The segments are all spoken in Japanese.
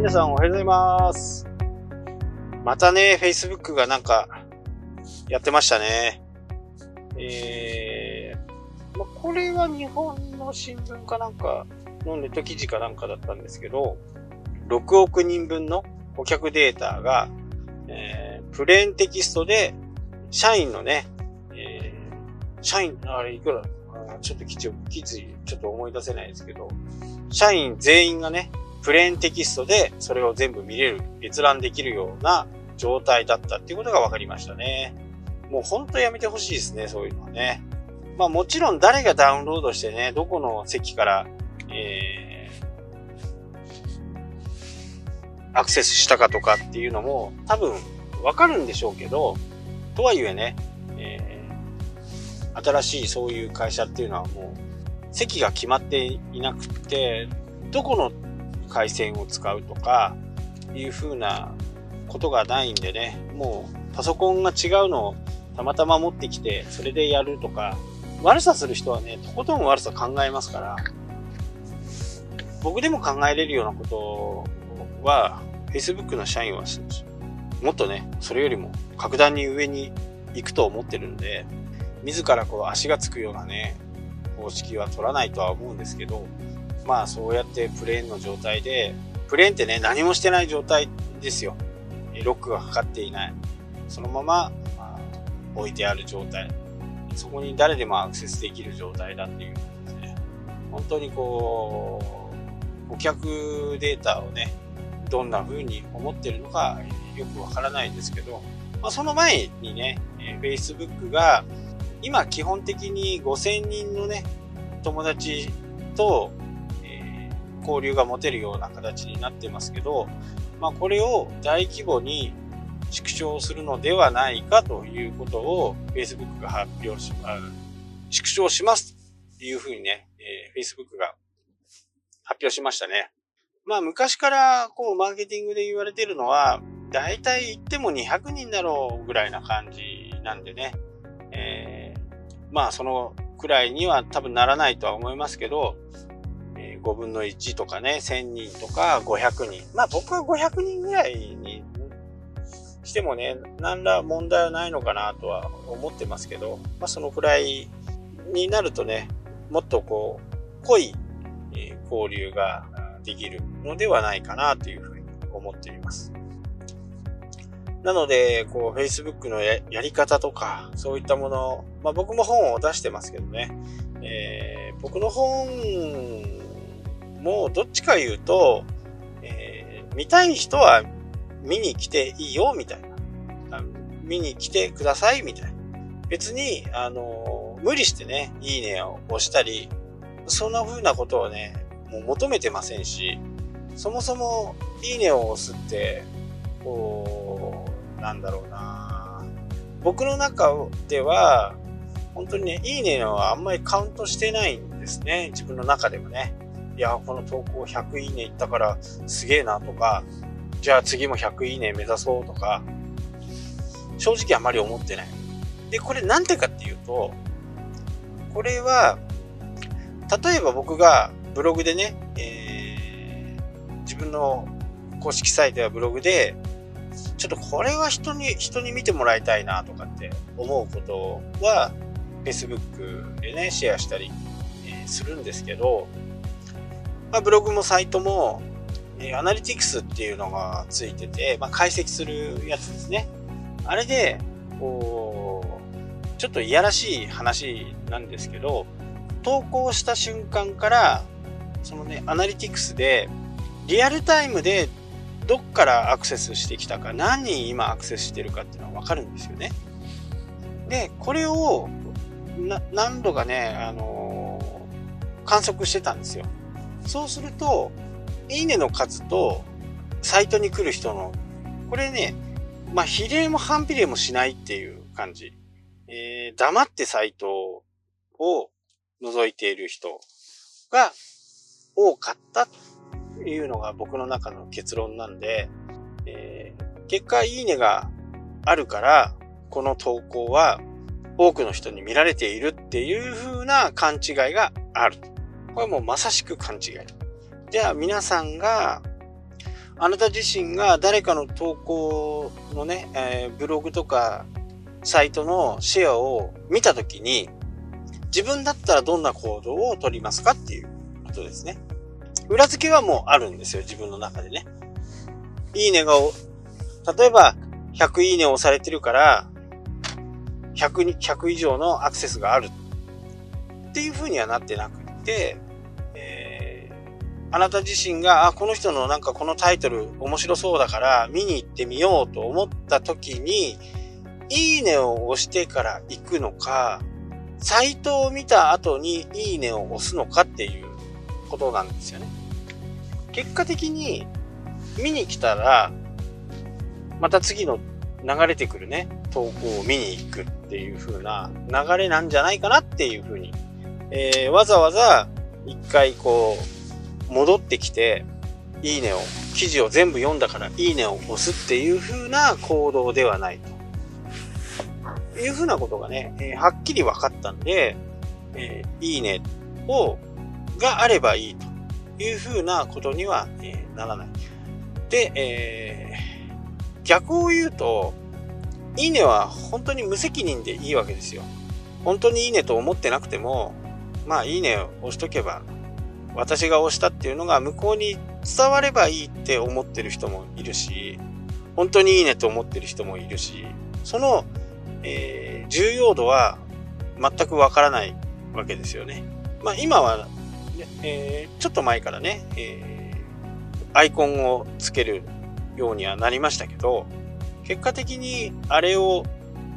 皆さんおはようございます。またね、Facebook がなんか、やってましたね。えー、まこれは日本の新聞かなんかのネット記事かなんかだったんですけど、6億人分の顧客データが、えー、プレーンテキストで、社員のね、えー、社員、あれいくらちょっと記事、記事、ちょっと思い出せないですけど、社員全員がね、プレーンテキストでそれを全部見れる、閲覧できるような状態だったっていうことが分かりましたね。もうほんとやめてほしいですね、そういうのはね。まあもちろん誰がダウンロードしてね、どこの席から、えー、アクセスしたかとかっていうのも多分わかるんでしょうけど、とはいえね、えー、新しいそういう会社っていうのはもう席が決まっていなくて、どこの回線を使うとかいう風なことがないんでね、もうパソコンが違うのをたまたま持ってきて、それでやるとか、悪さする人はね、とことん悪さ考えますから、僕でも考えれるようなことは、Facebook の社員はもっとね、それよりも格段に上に行くと思ってるんで、自らこう足がつくようなね、方式は取らないとは思うんですけど、まあそうやってプレーンの状態で、プレーンってね、何もしてない状態ですよ。ロックがかかっていない。そのまま、まあ、置いてある状態。そこに誰でもアクセスできる状態だっていうことで、ね、本当にこう、顧客データをね、どんな風に思ってるのかよくわからないんですけど、まあ、その前にね、Facebook が今基本的に5000人のね、友達と交流が持てるような形になってますけど、まあ、これを大規模に縮小するのではないかということを Facebook が発表し、縮小しますっていうふうにね、えー、Facebook が発表しましたね。まあ昔からこうマーケティングで言われてるのは、だいたい言っても200人だろうぐらいな感じなんでね、えー、まあそのくらいには多分ならないとは思いますけど、5分の1とかね、1000人とか500人。まあ僕は500人ぐらいにしてもね、何ら問題はないのかなとは思ってますけど、まあそのくらいになるとね、もっとこう、濃い交流ができるのではないかなというふうに思っています。なので、こう、Facebook のやり方とか、そういったもの、まあ僕も本を出してますけどね、えー、僕の本もうどっちか言うと、えー、見たい人は見に来ていいよ、みたいな。見に来てください、みたいな。別に、あのー、無理してね、いいねを押したり、そんな風なことをね、もう求めてませんし、そもそも、いいねを押すって、こう、なんだろうな僕の中では、本当にね、いいねはあんまりカウントしてないんですね。自分の中でもね。いや、この投稿100いいねいったからすげえなとか、じゃあ次も100いいね目指そうとか、正直あまり思ってない。で、これなんてかっていうと、これは、例えば僕がブログでね、えー、自分の公式サイトやブログで、ちょっとこれは人に、人に見てもらいたいなとかって思うことは、Facebook でね、シェアしたり、えー、するんですけど、まあ、ブログもサイトも、えー、アナリティクスっていうのがついてて、まあ、解析するやつですね。あれで、こう、ちょっといやらしい話なんですけど、投稿した瞬間から、そのね、アナリティクスで、リアルタイムでどっからアクセスしてきたか、何人今アクセスしてるかっていうのはわかるんですよね。で、これを、何度かね、あのー、観測してたんですよ。そうすると、いいねの数と、サイトに来る人の、これね、まあ、比例も反比例もしないっていう感じ。えー、黙ってサイトを覗いている人が多かったというのが僕の中の結論なんで、えー、結果いいねがあるから、この投稿は多くの人に見られているっていう風な勘違いがある。これもまさしく勘違い。じゃあ皆さんが、あなた自身が誰かの投稿のね、えー、ブログとかサイトのシェアを見たときに、自分だったらどんな行動を取りますかっていうことですね。裏付けはもうあるんですよ、自分の中でね。いいねが、例えば、100いいねを押されてるから、100, 100以上のアクセスがあるっていう風にはなってなく、えー、あなた自身が、あ、この人のなんかこのタイトル面白そうだから見に行ってみようと思った時に、いいねを押してから行くのか、サイトを見た後にいいねを押すのかっていうことなんですよね。結果的に見に来たら、また次の流れてくるね、投稿を見に行くっていう風な流れなんじゃないかなっていう風に、えー、わざわざ一回こう、戻ってきて、いいねを、記事を全部読んだからいいねを押すっていう風な行動ではないと。いう風なことがね、えー、はっきり分かったんで、えー、いいねを、があればいいという風なことには、えー、ならない。で、えー、逆を言うと、いいねは本当に無責任でいいわけですよ。本当にいいねと思ってなくても、まあいいねを押しとけば、私が押したっていうのが向こうに伝わればいいって思ってる人もいるし、本当にいいねと思ってる人もいるし、その、えー、重要度は全くわからないわけですよね。まあ今は、えー、ちょっと前からね、えー、アイコンをつけるようにはなりましたけど、結果的にあれを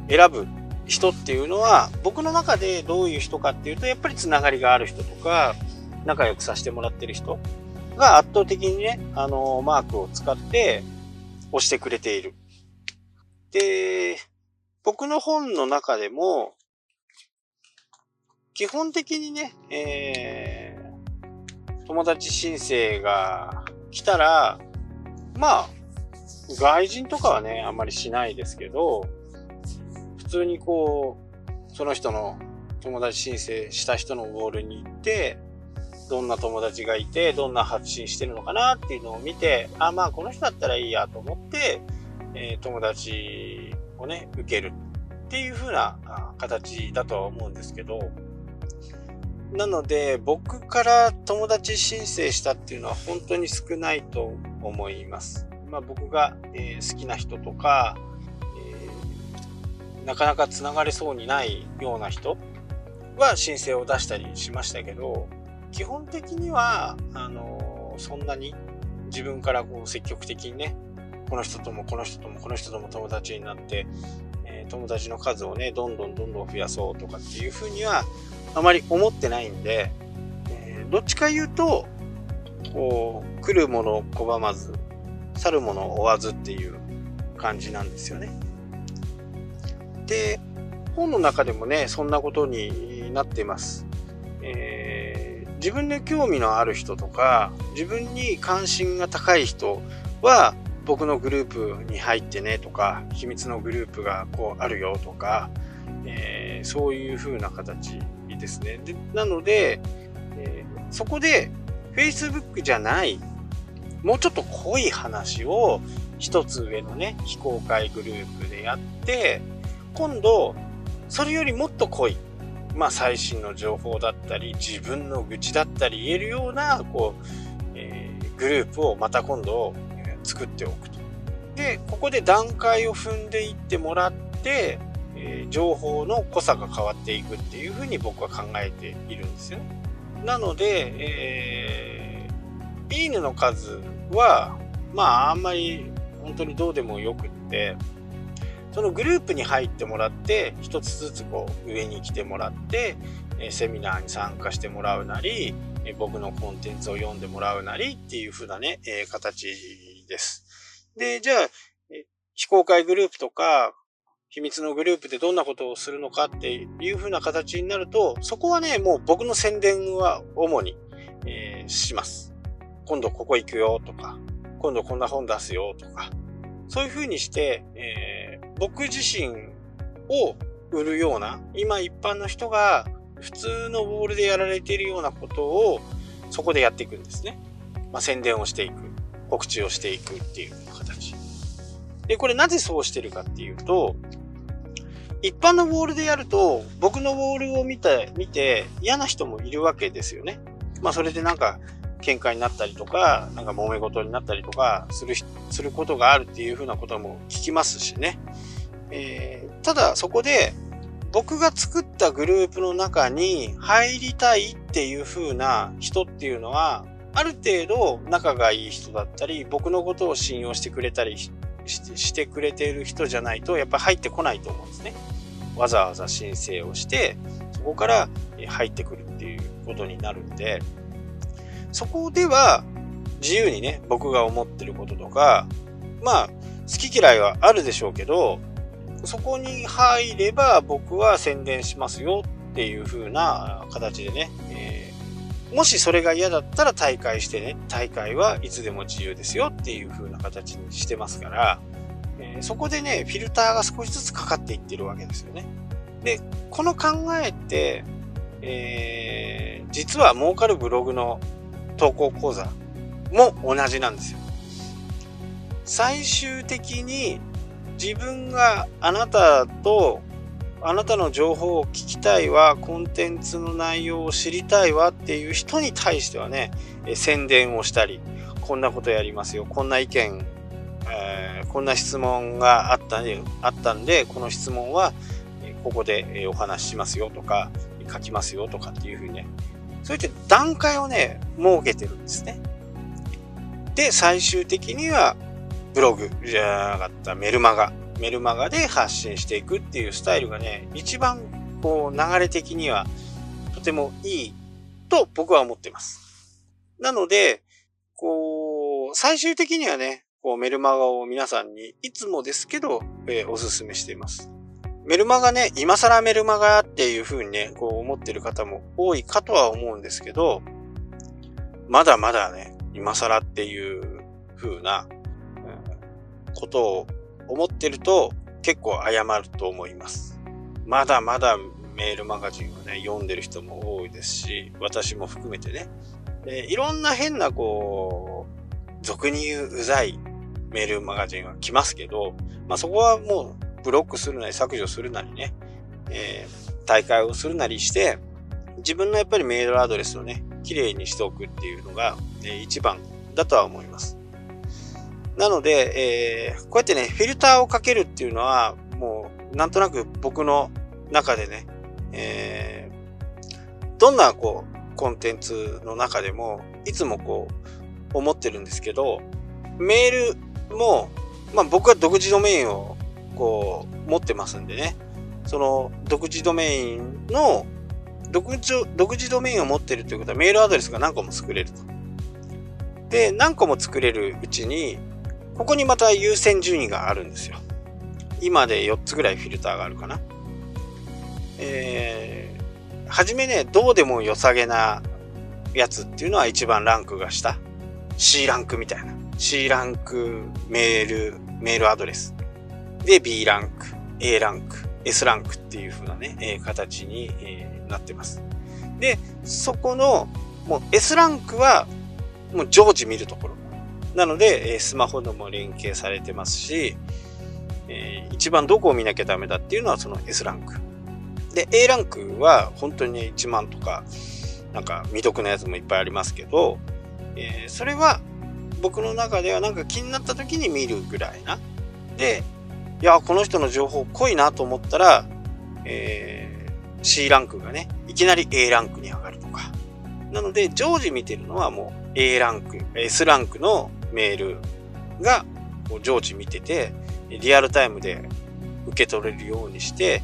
選ぶ人っていうのは、僕の中でどういう人かっていうと、やっぱりつながりがある人とか、仲良くさせてもらってる人が圧倒的にね、あの、マークを使って押してくれている。で、僕の本の中でも、基本的にね、えー、友達申請が来たら、まあ、外人とかはね、あんまりしないですけど、通にこう、その人の友達申請した人のボールに行って、どんな友達がいて、どんな発信してるのかなっていうのを見て、あ、まあこの人だったらいいやと思って、えー、友達をね、受けるっていう風な形だとは思うんですけど、なので僕から友達申請したっていうのは本当に少ないと思います。まあ、僕が、えー、好きな人とか、なかなか繋がれそうにないような人は申請を出したりしましたけど、基本的には、あの、そんなに自分からこう積極的にね、この人ともこの人ともこの人とも友達になって、えー、友達の数をね、どんどんどんどん増やそうとかっていうふうにはあまり思ってないんで、えー、どっちか言うと、こう、来るものを拒まず、去るものを追わずっていう感じなんですよね。で、本の中でもね、そんなことになっています。えー、自分で興味のある人とか、自分に関心が高い人は、僕のグループに入ってねとか、秘密のグループがこうあるよとか、えー、そういう風な形ですね。でなので、えー、そこで Facebook じゃないもうちょっと濃い話を一つ上のね、非公開グループでやって、今度、それよりもっと濃い、まあ最新の情報だったり、自分の愚痴だったり言えるような、こう、えー、グループをまた今度、え、作っておくと。で、ここで段階を踏んでいってもらって、えー、情報の濃さが変わっていくっていうふうに僕は考えているんですよね。なので、えー、いいねの数は、まあ、あんまり本当にどうでもよくって、そのグループに入ってもらって、一つずつこう上に来てもらって、セミナーに参加してもらうなり、僕のコンテンツを読んでもらうなりっていう風なね、形です。で、じゃあ、非公開グループとか、秘密のグループでどんなことをするのかっていう風な形になると、そこはね、もう僕の宣伝は主に、えー、します。今度ここ行くよとか、今度こんな本出すよとか、そういう風にして、えー、僕自身を売るような、今一般の人が普通のボールでやられているようなことをそこでやっていくんですね。まあ、宣伝をしていく。告知をしていくっていう形。で、これなぜそうしてるかっていうと、一般のボールでやると、僕のボールを見て、見て嫌な人もいるわけですよね。まあそれでなんか喧嘩になったりとか、なんか揉め事になったりとかする、することがあるっていうふうなことも聞きますしね。えー、ただそこで僕が作ったグループの中に入りたいっていう風な人っていうのは、ある程度仲がいい人だったり、僕のことを信用してくれたりしてくれている人じゃないと、やっぱり入ってこないと思うんですね。わざわざ申請をして、そこから入ってくるっていうことになるんで、そこでは自由にね、僕が思ってることとか、まあ、好き嫌いはあるでしょうけど、そこに入れば僕は宣伝しますよっていう風な形でね、えー、もしそれが嫌だったら大会してね、大会はいつでも自由ですよっていう風な形にしてますから、えー、そこでね、フィルターが少しずつかかっていってるわけですよね。で、この考えって、えー、実は儲かるブログの投稿講座も同じなんですよ。最終的に自分があなたとあなたの情報を聞きたいわ、コンテンツの内容を知りたいわっていう人に対してはね、宣伝をしたり、こんなことやりますよ、こんな意見、えー、こんな質問があったんで、あったんで、この質問はここでお話ししますよとか、書きますよとかっていうふうにね、そういった段階をね、設けてるんですね。で、最終的には、ブログじゃなかったメルマガ、メルマガで発信していくっていうスタイルがね、一番こう流れ的にはとてもいいと僕は思っています。なので、こう、最終的にはね、こうメルマガを皆さんにいつもですけど、えー、おすすめしています。メルマガね、今更メルマガっていう風にね、こう思ってる方も多いかとは思うんですけど、まだまだね、今更っていう風なことを思ってると結構謝ると思います。まだまだメールマガジンをね、読んでる人も多いですし、私も含めてね。でいろんな変なこう、俗に言ううざいメールマガジンは来ますけど、まあそこはもうブロックするなり削除するなりね、えー、大会をするなりして、自分のやっぱりメールアドレスをね、綺麗にしておくっていうのが、えー、一番だとは思います。なので、えー、こうやってね、フィルターをかけるっていうのは、もう、なんとなく僕の中でね、えー、どんなこう、コンテンツの中でも、いつもこう、思ってるんですけど、メールも、まあ僕は独自ドメインをこう、持ってますんでね、その独自ドメインの、独自、独自ドメインを持ってるということはメールアドレスが何個も作れると。で、何個も作れるうちに、ここにまた優先順位があるんですよ。今で4つぐらいフィルターがあるかな。えー、はじめね、どうでも良さげなやつっていうのは一番ランクが下。C ランクみたいな。C ランクメール、メールアドレス。で、B ランク、A ランク、S ランクっていう風なね、え、形に、え、なってます。で、そこの、もう S ランクは、もう常時見るところ。なので、えスマホでも連携されてますし、えー、一番どこを見なきゃダメだっていうのはその S ランク。で、A ランクは本当に1万とか、なんか未読のやつもいっぱいありますけど、えー、それは僕の中ではなんか気になった時に見るぐらいな。で、いや、この人の情報濃いなと思ったら、えー、C ランクがね、いきなり A ランクに上がるとか。なので、常時見てるのはもう A ランク、S ランクのメールが常時見てて、リアルタイムで受け取れるようにして、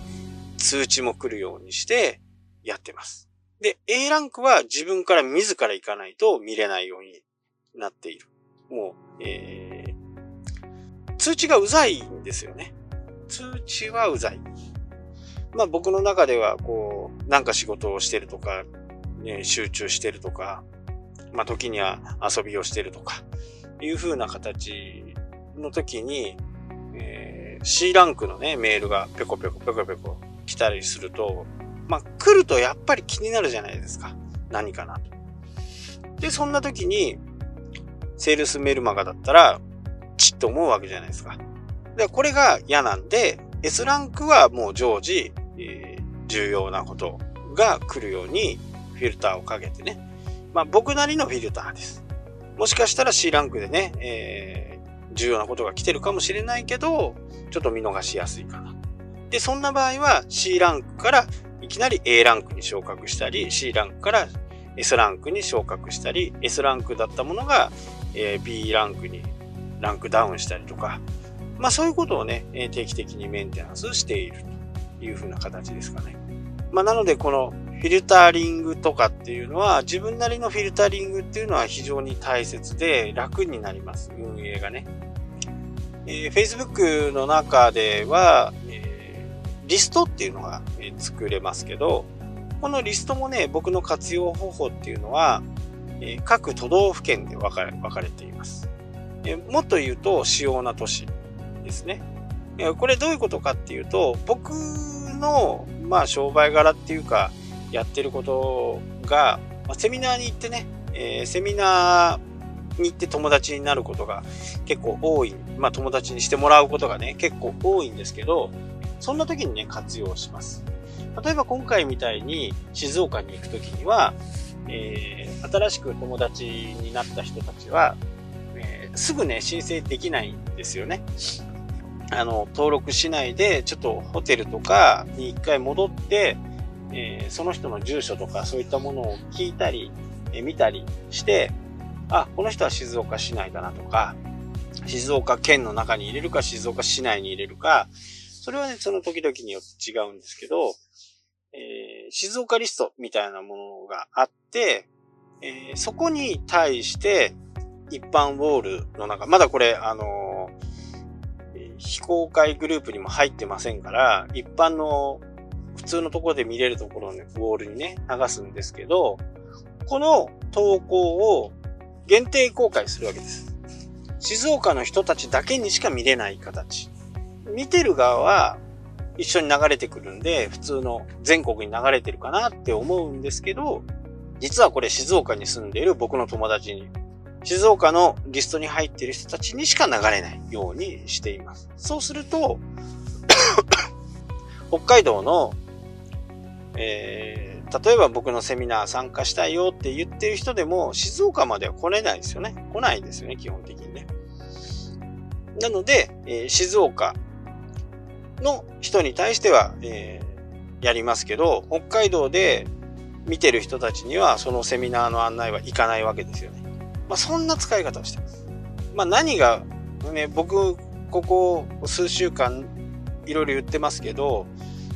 通知も来るようにしてやってます。で、A ランクは自分から自ら行かないと見れないようになっている。もう、えー、通知がうざいんですよね。通知はうざい。まあ僕の中では、こう、なんか仕事をしてるとか、ね、集中してるとか、まあ時には遊びをしてるとか、いう風な形の時に、えー、C ランクのね、メールがペコペコペコペコ来たりすると、まあ、来るとやっぱり気になるじゃないですか。何かなと。で、そんな時に、セールスメルマガだったら、ちっと思うわけじゃないですか。で、これが嫌なんで、S ランクはもう常時、えー、重要なことが来るようにフィルターをかけてね。まあ僕なりのフィルターです。もしかしたら C ランクでね、えー、重要なことが来てるかもしれないけど、ちょっと見逃しやすいかな。で、そんな場合は C ランクからいきなり A ランクに昇格したり、C ランクから S ランクに昇格したり、S ランクだったものが、え、B ランクにランクダウンしたりとか、まあそういうことをね、定期的にメンテナンスしているというふうな形ですかね。まあなのでこのフィルタリングとかっていうのは自分なりのフィルタリングっていうのは非常に大切で楽になります。運営がね。えー、Facebook の中では、えー、リストっていうのが、え作れますけど、このリストもね、僕の活用方法っていうのは、えー、各都道府県で分か分かれています。えもっと言うと、主要な都市ですね。これどういうことかっていうと、僕の、まあ、商売柄っていうか、やってることが、まあ、セミナーに行ってね、えー、セミナーに行って友達になることが結構多い。まあ、友達にしてもらうことがね、結構多いんですけど、そんな時にね、活用します。例えば今回みたいに静岡に行く時には、えー、新しく友達になった人たちは、すぐね、申請できないんですよね。あの、登録しないで、ちょっとホテルとかに一回戻って、えー、その人の住所とかそういったものを聞いたり、えー、見たりして、あ、この人は静岡市内だなとか、静岡県の中に入れるか静岡市内に入れるか、それはね、その時々によって違うんですけど、えー、静岡リストみたいなものがあって、えー、そこに対して一般ウォールの中、まだこれ、あの非公開グループにも入ってませんから、一般の普通のところで見れるところのウォールにね、流すんですけど、この投稿を限定公開するわけです。静岡の人たちだけにしか見れない形。見てる側は一緒に流れてくるんで、普通の全国に流れてるかなって思うんですけど、実はこれ静岡に住んでいる僕の友達に静岡のリストに入っている人たちにしか流れないようにしています。そうすると、北海道の、えー、例えば僕のセミナー参加したいよって言ってる人でも、静岡までは来れないですよね。来ないですよね、基本的にね。なので、えー、静岡の人に対しては、えー、やりますけど、北海道で見てる人たちにはそのセミナーの案内は行かないわけですよね。まあ、そんな使い方をしてます。まあ、何が、ね、僕、ここ数週間いろいろ言ってますけど、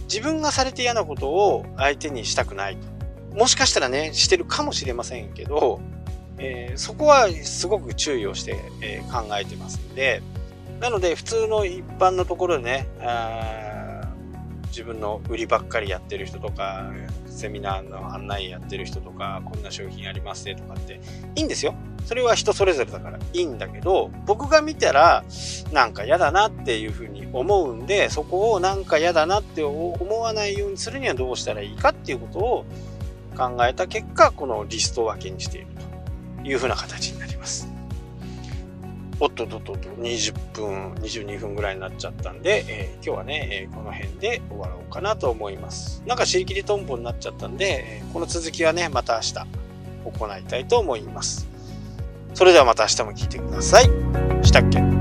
自分がされて嫌なことを相手にしたくないと。もしかしたらね、してるかもしれませんけど、えー、そこはすごく注意をして、えー、考えてますんで、なので普通の一般のところでね、あ自分の売りばっかりやってる人とか、セミナーの案内やってる人とか、こんな商品ありますねとかっていいんですよ。それは人それぞれだからいいんだけど、僕が見たらなんか嫌だなっていうふうに思うんで、そこをなんか嫌だなって思わないようにするにはどうしたらいいかっていうことを考えた結果、このリスト分けにしているというふうな形になります。おっとっとっとっと20分、22分ぐらいになっちゃったんで、えー、今日はね、えー、この辺で終わろうかなと思います。なんかしりきりトンボになっちゃったんで、えー、この続きはね、また明日行いたいと思います。それではまた明日も聞いてください。したっけ？